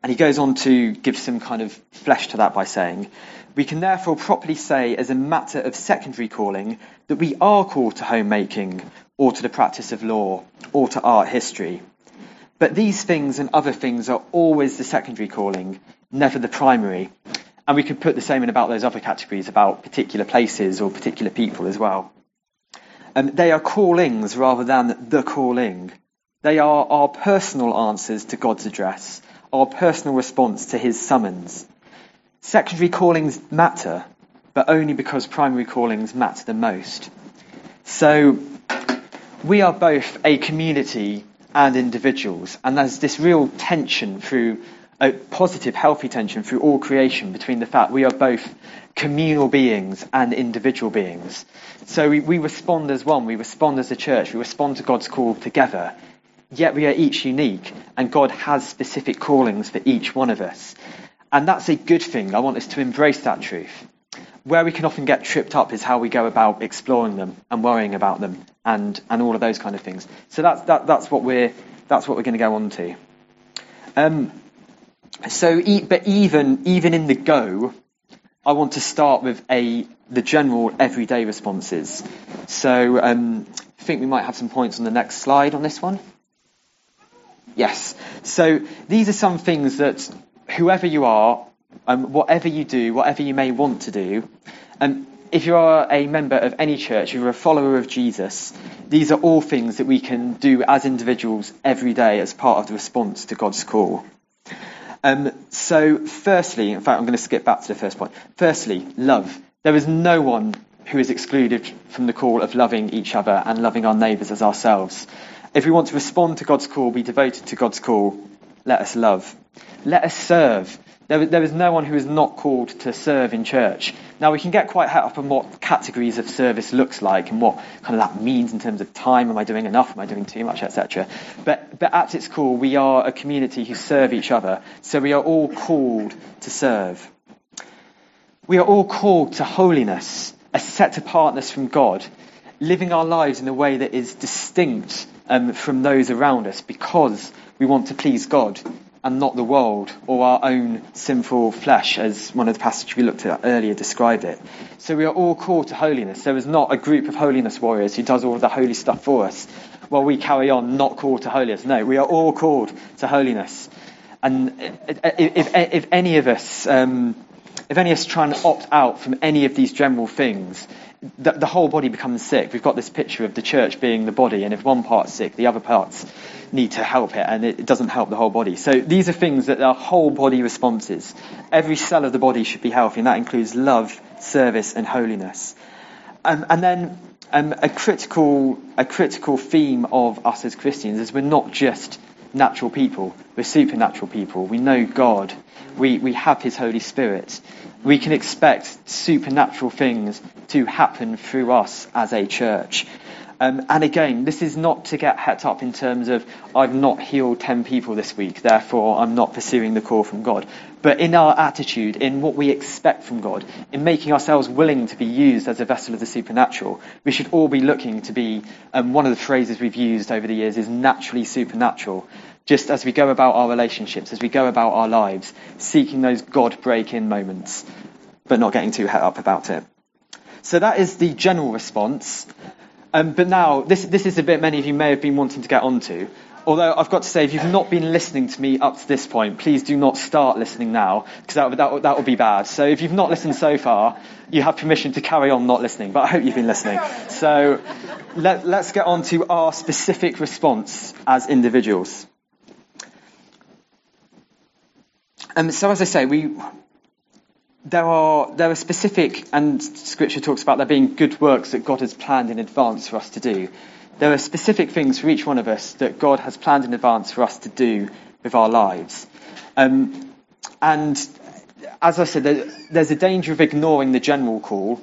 A: And he goes on to give some kind of flesh to that by saying, We can therefore properly say, as a matter of secondary calling, that we are called to homemaking, or to the practice of law, or to art history. But these things and other things are always the secondary calling, never the primary. And we could put the same in about those other categories, about particular places or particular people as well. Um, they are callings rather than the calling. They are our personal answers to God's address, our personal response to his summons. Secondary callings matter, but only because primary callings matter the most. So, we are both a community and individuals, and there's this real tension through a positive, healthy tension through all creation between the fact we are both communal beings and individual beings. So we, we respond as one, we respond as a church, we respond to God's call together. Yet we are each unique, and God has specific callings for each one of us. And that's a good thing. I want us to embrace that truth. Where we can often get tripped up is how we go about exploring them and worrying about them and, and all of those kind of things. So that's, that, that's what we're, that's what we're going to go on to. Um, so, but even, even in the go, I want to start with a, the general everyday responses. So, um, I think we might have some points on the next slide on this one. Yes. So these are some things that whoever you are, um, whatever you do, whatever you may want to do, um, if you are a member of any church, you're a follower of Jesus, these are all things that we can do as individuals every day as part of the response to God's call. Um, so, firstly, in fact, I'm going to skip back to the first point. Firstly, love. There is no one who is excluded from the call of loving each other and loving our neighbours as ourselves. If we want to respond to God's call, be devoted to God's call, let us love. Let us serve. There, there is no one who is not called to serve in church. Now, we can get quite hung up on what categories of service looks like and what kind of that means in terms of time. Am I doing enough? Am I doing too much, etc. But, but at its core, we are a community who serve each other. So we are all called to serve. We are all called to holiness, a set apartness from God, living our lives in a way that is distinct um, from those around us because we want to please God and not the world or our own sinful flesh, as one of the passages we looked at earlier described it. So we are all called to holiness. There is not a group of holiness warriors who does all the holy stuff for us while we carry on not called to holiness. No, we are all called to holiness. And if, if, if any of us, um, if any of us try and opt out from any of these general things, the, the, whole body becomes sick. We've got this picture of the church being the body, and if one part's sick, the other parts need to help it, and it, it doesn't help the whole body. So these are things that are whole body responses. Every cell of the body should be healthy, and that includes love, service, and holiness. Um, and then um, a critical a critical theme of us as Christians is we're not just natural people. We're supernatural people. We know God. We, we have His Holy Spirit. We can expect supernatural things to happen through us as a church. Um, and again, this is not to get het up in terms of I've not healed 10 people this week, therefore I'm not pursuing the call from God. But in our attitude, in what we expect from God, in making ourselves willing to be used as a vessel of the supernatural, we should all be looking to be, um, one of the phrases we've used over the years is naturally supernatural. Just as we go about our relationships, as we go about our lives, seeking those God break in moments, but not getting too het up about it. So that is the general response. Um, but now, this, this is a bit many of you may have been wanting to get onto. Although I've got to say, if you've not been listening to me up to this point, please do not start listening now, because that, that, that would be bad. So if you've not listened so far, you have permission to carry on not listening, but I hope you've been listening. So let, let's get on to our specific response as individuals. Um, so as I say, we, there are there are specific, and Scripture talks about there being good works that God has planned in advance for us to do. There are specific things for each one of us that God has planned in advance for us to do with our lives. Um, and as I said, there, there's a danger of ignoring the general call,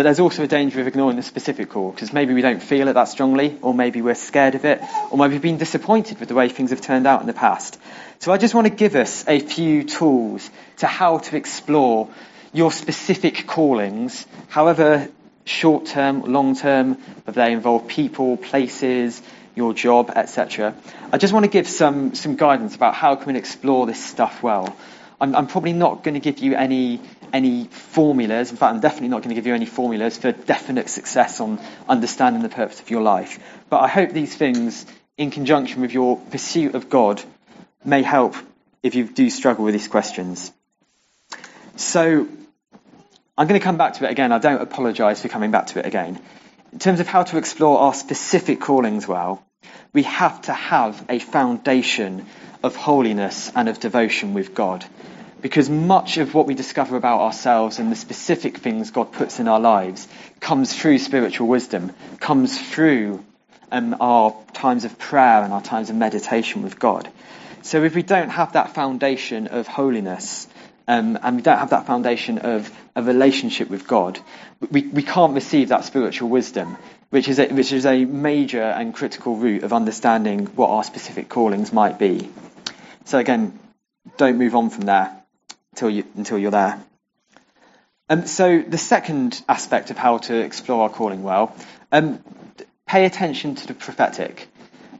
A: but there's also a danger of ignoring the specific call because maybe we don't feel it that strongly, or maybe we're scared of it, or maybe we've been disappointed with the way things have turned out in the past. So I just want to give us a few tools to how to explore your specific callings, however short term, long term, whether they involve people, places, your job, etc. I just want to give some, some guidance about how can we explore this stuff well. I'm, I'm probably not going to give you any any formulas. In fact, I'm definitely not going to give you any formulas for definite success on understanding the purpose of your life. But I hope these things, in conjunction with your pursuit of God, may help if you do struggle with these questions. So, I'm going to come back to it again. I don't apologise for coming back to it again. In terms of how to explore our specific callings well, we have to have a foundation of holiness and of devotion with God. Because much of what we discover about ourselves and the specific things God puts in our lives comes through spiritual wisdom, comes through um, our times of prayer and our times of meditation with God. So if we don't have that foundation of holiness, um, and we don't have that foundation of a relationship with God, we, we can't receive that spiritual wisdom, which is, a, which is a major and critical root of understanding what our specific callings might be. So again, don't move on from there until, you, until you're there. Um, so the second aspect of how to explore our calling well, um, pay attention to the prophetic.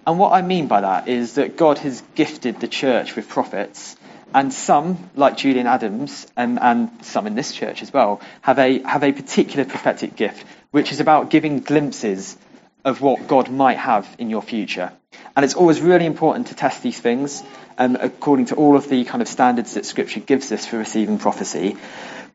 A: And what I mean by that is that God has gifted the church with prophets, and some, like Julian Adams, um, and some in this church as well, have a have a particular prophetic gift, which is about giving glimpses of what God might have in your future. And it's always really important to test these things um, according to all of the kind of standards that Scripture gives us for receiving prophecy.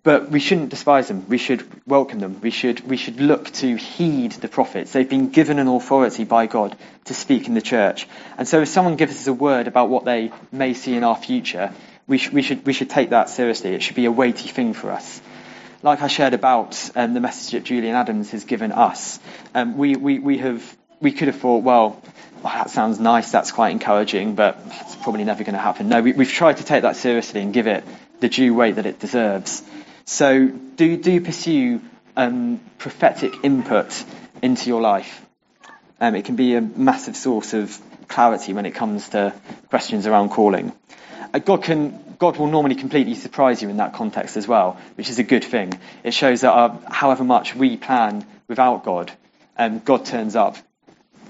A: But we shouldn't despise them. We should welcome them. We should, we should look to heed the prophets. They've been given an authority by God to speak in the church. And so if someone gives us a word about what they may see in our future, we, sh- we, should, we should take that seriously. It should be a weighty thing for us. Like I shared about um, the message that Julian Adams has given us, um, we, we, we, have, we could have thought, well, well, that sounds nice, that's quite encouraging, but it's probably never going to happen. No, we, we've tried to take that seriously and give it the due weight that it deserves. So do, do pursue um, prophetic input into your life. Um, it can be a massive source of clarity when it comes to questions around calling. Uh, God can God will normally completely surprise you in that context as well, which is a good thing. It shows that our, uh, however much we plan without God, um, God turns up,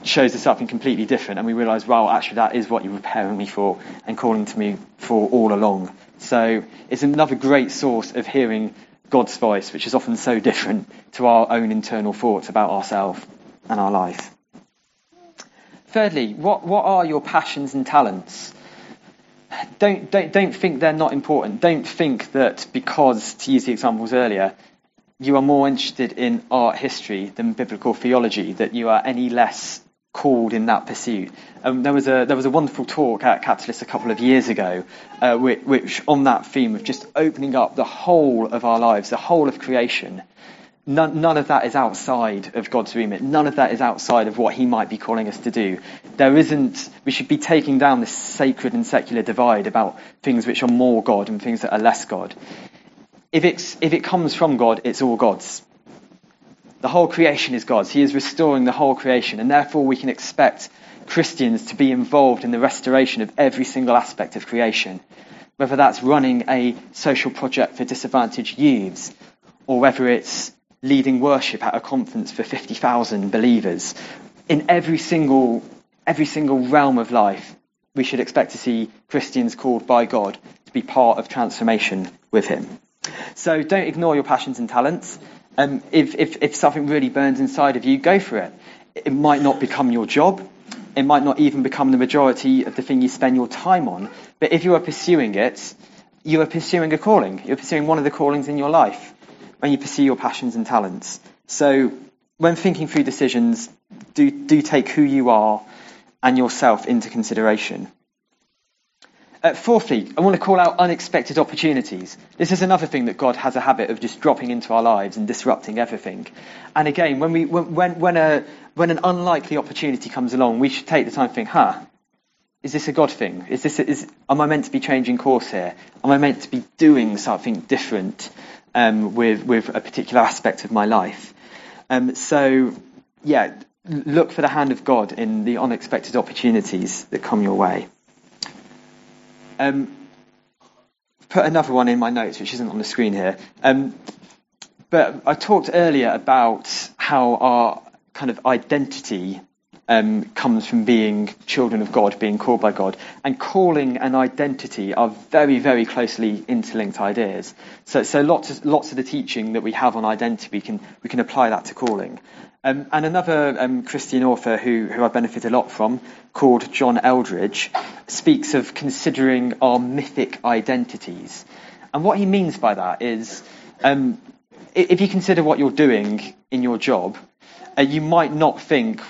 A: shows us something completely different, and we realise, well, actually, that is what you were preparing me for and calling to me for all along. So it's another great source of hearing God's voice, which is often so different to our own internal thoughts about ourselves and our life. Thirdly, what, what are your passions and talents? Don't, don't, don't think they're not important. Don't think that because, to use the examples earlier, you are more interested in art history than biblical theology, that you are any less called in that pursuit. Um, there was a there was a wonderful talk at Catalyst a couple of years ago, uh, which, which, on that theme of just opening up the whole of our lives, the whole of creation. None, none of that is outside of God's remit. None of that is outside of what He might be calling us to do. There isn't. We should be taking down this sacred and secular divide about things which are more God and things that are less God. If it's if it comes from God, it's all God's. The whole creation is God's. He is restoring the whole creation, and therefore we can expect Christians to be involved in the restoration of every single aspect of creation. Whether that's running a social project for disadvantaged youths, or whether it's leading worship at a conference for 50,000 believers. In every single, every single realm of life, we should expect to see Christians called by God to be part of transformation with Him. So don't ignore your passions and talents. Um, if, if, if something really burns inside of you, go for it. It might not become your job. It might not even become the majority of the thing you spend your time on. But if you are pursuing it, you are pursuing a calling. You're pursuing one of the callings in your life when you pursue your passions and talents. So when thinking through decisions, do, do take who you are and yourself into consideration. Uh, fourthly, I want to call out unexpected opportunities. This is another thing that God has a habit of just dropping into our lives and disrupting everything. And again, when, we, when, when, a, when an unlikely opportunity comes along, we should take the time to think, huh, is this a God thing? Is this, is, am I meant to be changing course here? Am I meant to be doing something different um, with, with a particular aspect of my life? Um, so, yeah, look for the hand of God in the unexpected opportunities that come your way. Um, put another one in my notes, which isn't on the screen here. Um, but I talked earlier about how our kind of identity um, comes from being children of God, being called by God. And calling and identity are very, very closely interlinked ideas. So, so lots, of, lots of the teaching that we have on identity, we can, we can apply that to calling. Um, and another um, Christian author who, who I benefit a lot from, called John Eldredge, speaks of considering our mythic identities. And what he means by that is um, if you consider what you're doing in your job, uh, you might not think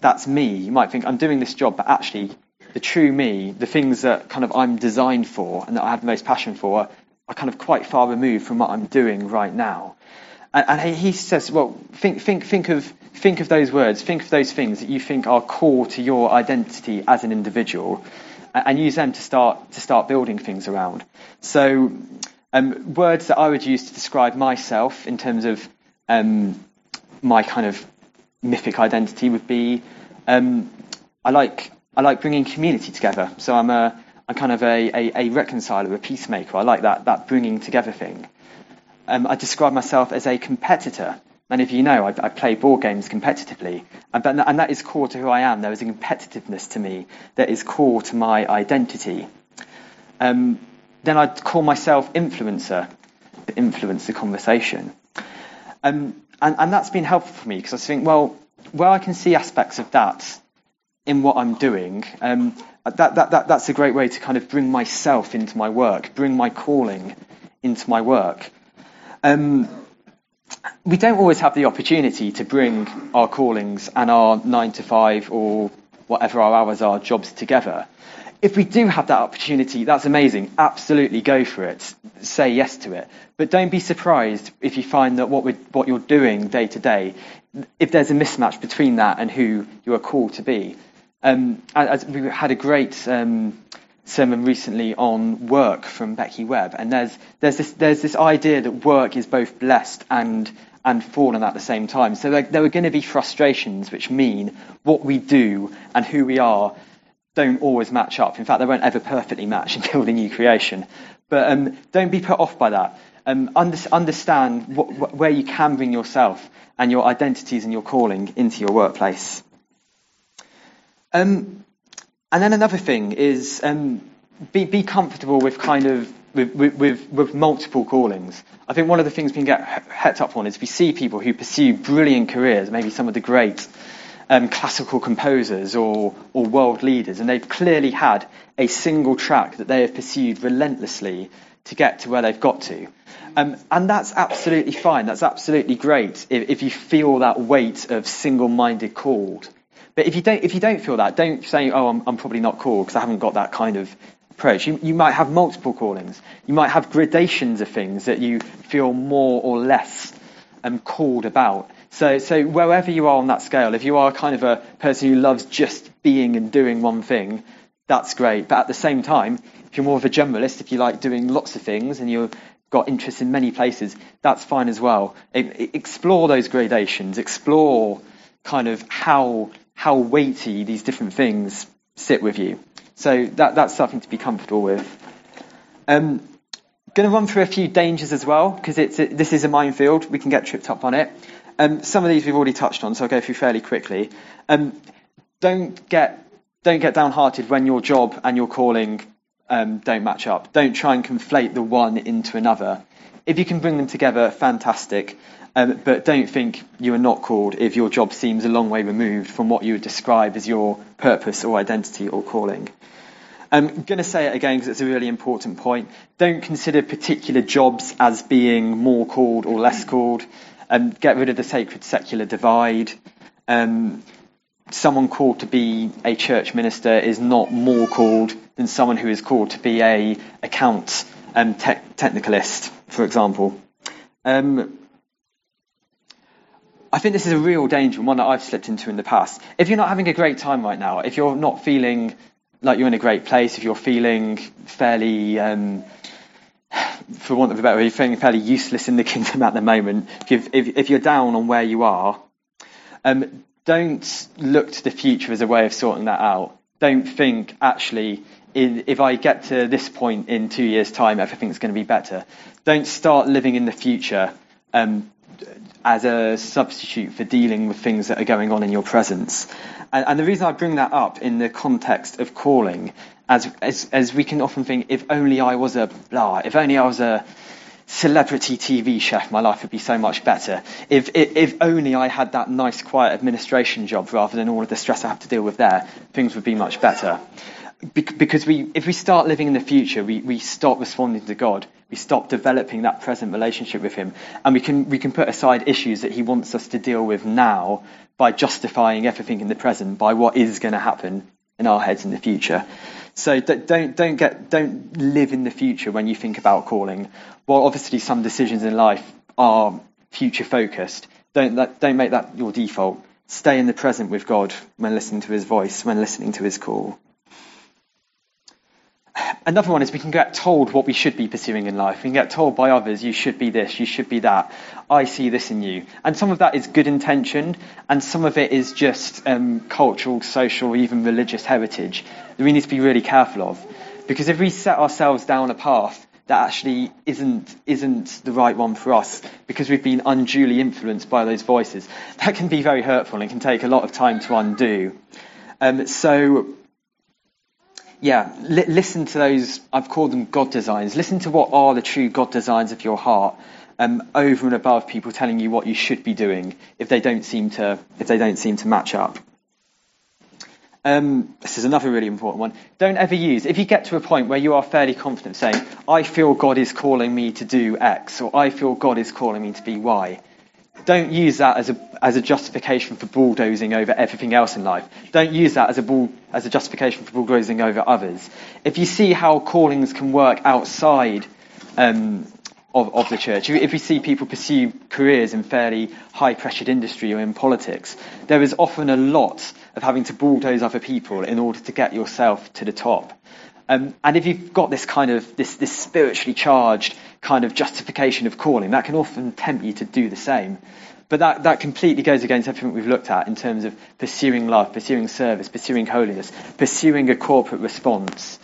A: that's me. You might think I'm doing this job, but actually, the true me, the things that kind of I'm designed for and that I have the most passion for, are kind of quite far removed from what I'm doing right now. And, and he says, well, think, think, think of think of those words, think of those things that you think are core to your identity as an individual, and, and use them to start to start building things around. So, um, words that I would use to describe myself in terms of um, my kind of mythic identity would be um, I like I like bringing community together. So I'm a I'm kind of a, a, a reconciler, a peacemaker. I like that that bringing together thing. Um, I describe myself as a competitor. Many of you know I, I play board games competitively, and, but, and that is core to who I am. There is a competitiveness to me that is core to my identity. Um, then I'd call myself influencer to influence the conversation. Um, and, and that's been helpful for me because I think, well, where I can see aspects of that in what I'm doing, um, that, that, that, that's a great way to kind of bring myself into my work, bring my calling into my work. Um, we don't always have the opportunity to bring our callings and our nine to five or whatever our hours are jobs together. If we do have that opportunity, that's amazing. Absolutely go for it. Say yes to it. But don't be surprised if you find that what, what you're doing day to day, if there's a mismatch between that and who you are called to be. Um, as we had a great um, sermon recently on work from Becky Webb, and there's there's this there's this idea that work is both blessed and and fallen at the same time. So there, there are going to be frustrations which mean what we do and who we are don't always match up. In fact, they won't ever perfectly match in building new creation. But um, don't be put off by that. Um, under, understand what, what, where you can bring yourself and your identities and your calling into your workplace. Um, and then another thing is um, be, be comfortable with kind of with, with, with, multiple callings. I think one of the things we can get het up on is we see people who pursue brilliant careers, maybe some of the great um, classical composers or, or world leaders, and they've clearly had a single track that they have pursued relentlessly to get to where they've got to. Um, and that's absolutely fine. That's absolutely great if, if you feel that weight of single-minded called. But if you don't, if you don't feel that, don't say, "Oh, I'm, I'm probably not called because I haven't got that kind of approach. You, you might have multiple callings. You might have gradations of things that you feel more or less um, called about. So, so wherever you are on that scale, if you are kind of a person who loves just being and doing one thing, that's great. But at the same time, if you're more of a generalist, if you like doing lots of things and you've got interest in many places, that's fine as well. Explore those gradations. Explore kind of how how weighty these different things sit with you. So that, that's something to be comfortable with. Um, going to run through a few dangers as well, because it, this is a minefield. We can get tripped up on it. Um, some of these we've already touched on, so I'll go through fairly quickly. Um, don't get don't get downhearted when your job and your calling um, don't match up. Don't try and conflate the one into another. If you can bring them together, fantastic. Um, but don't think you are not called if your job seems a long way removed from what you would describe as your purpose or identity or calling. I'm going to say it again because it's a really important point. Don't consider particular jobs as being more called or less called. Um, get rid of the sacred secular divide. Um, someone called to be a church minister is not more called than someone who is called to be a account um, te- technicalist, for example. Um, I think this is a real danger, one that I've slipped into in the past. If you're not having a great time right now, if you're not feeling like you're in a great place, if you're feeling fairly, um, for want of a better word, you're feeling fairly useless in the *laughs* kingdom at the moment, if, if, if you're down on where you are, um, don't look to the future as a way of sorting that out. Don't think, actually, if I get to this point in two years' time, everything's going to be better. Don't start living in the future um, as a substitute for dealing with things that are going on in your presence. And, and the reason I bring that up in the context of calling, as, as, as we can often think, if only I was a blah, if only I was a celebrity TV chef, my life would be so much better. If, if, if only I had that nice, quiet administration job rather than all of the stress I have to deal with there, things would be much better because we, if we start living in the future, we, we stop responding to God. We stop developing that present relationship with Him. And we can, we can put aside issues that He wants us to deal with now by justifying everything in the present by what is going to happen in our heads in the future. So don't, don't get, don't live in the future when you think about calling. While obviously some decisions in life are future focused, don't, don't make that your default. Stay in the present with God when listening to His voice, when listening to His call another one is we can get told what we should be pursuing in life. We can get told by others, you should be this, you should be that. I see this in you. And some of that is good intentioned, and some of it is just um, cultural, social, even religious heritage that we need to be really careful of. Because if we set ourselves down a path that actually isn't isn't the right one for us because we've been unduly influenced by those voices, that can be very hurtful and can take a lot of time to undo. Um, so yeah, li- listen to those, I've called them God designs. Listen to what are the true God designs of your heart um, over and above people telling you what you should be doing if they don't seem to, if they don't seem to match up. Um, this is another really important one. Don't ever use, if you get to a point where you are fairly confident saying, I feel God is calling me to do X, or I feel God is calling me to be Y, don't use that as a, as a justification for bulldozing over everything else in life. Don't use that as a, bull, as a justification for bulldozing over others. If you see how callings can work outside um, of, of the church, if we see people pursue careers in fairly high pressured industry or in politics, there is often a lot of having to bulldoze other people in order to get yourself to the top. Um, and if you've got this kind of this, this spiritually charged kind of justification of calling, that can often tempt you to do the same. But that, that completely goes against everything we've looked at in terms of pursuing love, pursuing service, pursuing holiness, pursuing a corporate response.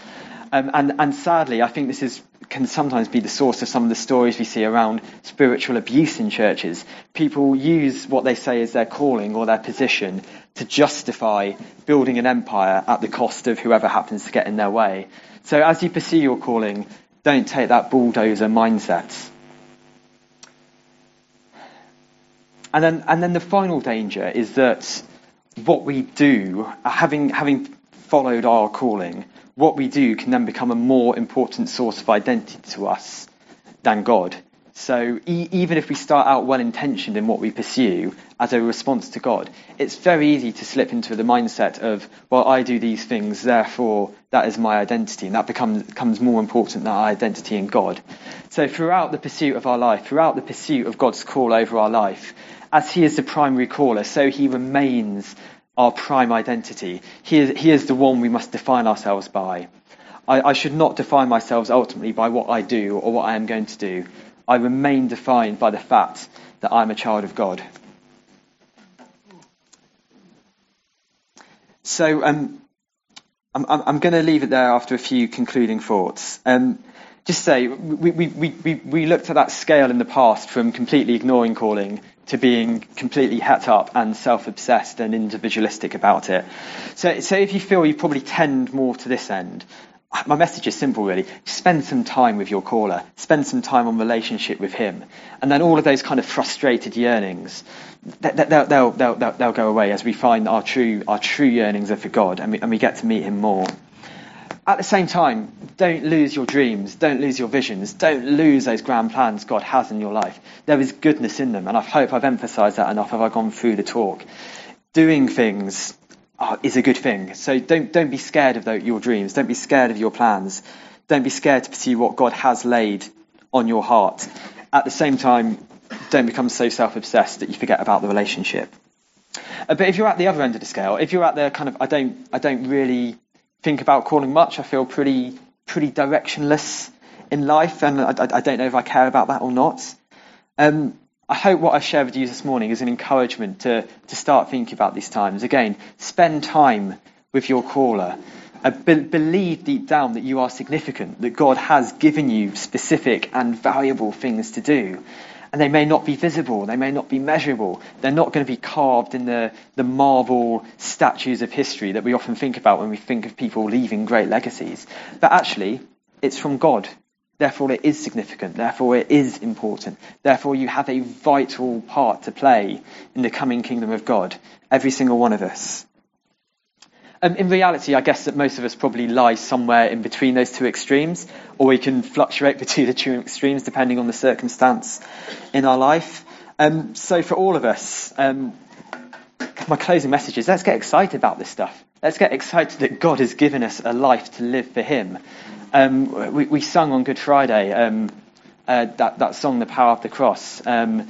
A: Um, and, and sadly, I think this is, can sometimes be the source of some of the stories we see around spiritual abuse in churches. People use what they say is their calling or their position to justify building an empire at the cost of whoever happens to get in their way. So as you pursue your calling, don't take that bulldozer mindset. And then, and then the final danger is that what we do, having, having followed our calling, what we do can then become a more important source of identity to us than God. So e- even if we start out well intentioned in what we pursue as a response to God, it's very easy to slip into the mindset of, well, I do these things, therefore that is my identity, and that becomes, becomes more important than our identity in God. So throughout the pursuit of our life, throughout the pursuit of God's call over our life, as He is the primary caller, so He remains our prime identity. He is, he is the one we must define ourselves by. I, I should not define myself ultimately by what I do or what I am going to do. I remain defined by the fact that I'm a child of God. So um, I'm, I'm, going to leave it there after a few concluding thoughts. Um, just say, we, we, we, we looked at that scale in the past from completely ignoring calling to being completely het up and self-obsessed and individualistic about it. So, so if you feel you probably tend more to this end, my message is simple really. Spend some time with your caller. Spend some time on relationship with him. And then all of those kind of frustrated yearnings, they'll, they'll, they'll, they'll, go away as we find our true, our true yearnings are for God and we, and we get to meet him more. At the same time, don't lose your dreams, don't lose your visions, don't lose those grand plans God has in your life. There is goodness in them, and I hope I've emphasized that enough. Have I gone through the talk? Doing things oh, is a good thing. So don't, don't be scared of the, your dreams. Don't be scared of your plans. Don't be scared to pursue what God has laid on your heart. At the same time, don't become so self-obsessed that you forget about the relationship. Uh, but if you're at the other end of the scale, if you're at the kind of, I don't, I don't really think about calling much. I feel pretty, pretty directionless in life, and I, I, I don't know if I care about that or not. Um, I hope what I've shared with you this morning is an encouragement to, to start thinking about these times. Again, spend time with your caller. Uh, be- believe deep down that you are significant, that God has given you specific and valuable things to do. And they may not be visible, they may not be measurable, they're not going to be carved in the, the marble statues of history that we often think about when we think of people leaving great legacies. But actually, it's from God. Therefore, it is significant. Therefore, it is important. Therefore, you have a vital part to play in the coming kingdom of God. Every single one of us. Um, in reality, I guess that most of us probably lie somewhere in between those two extremes, or we can fluctuate *laughs* between the two extremes depending on the circumstance in our life. Um, so, for all of us, um, my closing message is let's get excited about this stuff. Let's get excited that God has given us a life to live for Him. Um, we, we, sung on Good Friday um, uh, that, that song, The Power of the Cross. Um,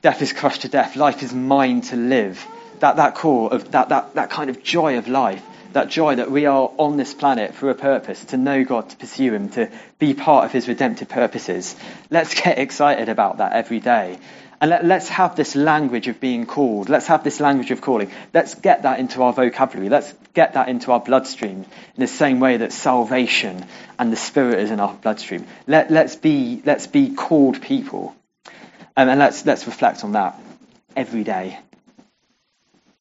A: death is crushed to death, life is mine to live. That, that core of that, that, that kind of joy of life, that joy that we are on this planet for a purpose, to know God, to pursue Him, to be part of His redemptive purposes. Let's get excited about that every day. And let, us have this language of being called. Let's have this language of calling. Let's get that into our vocabulary. Let's get that into our bloodstream in the same way that salvation and the Spirit is in our bloodstream. Let, us be, let's be called people. Um, and let's, let's reflect on that every day.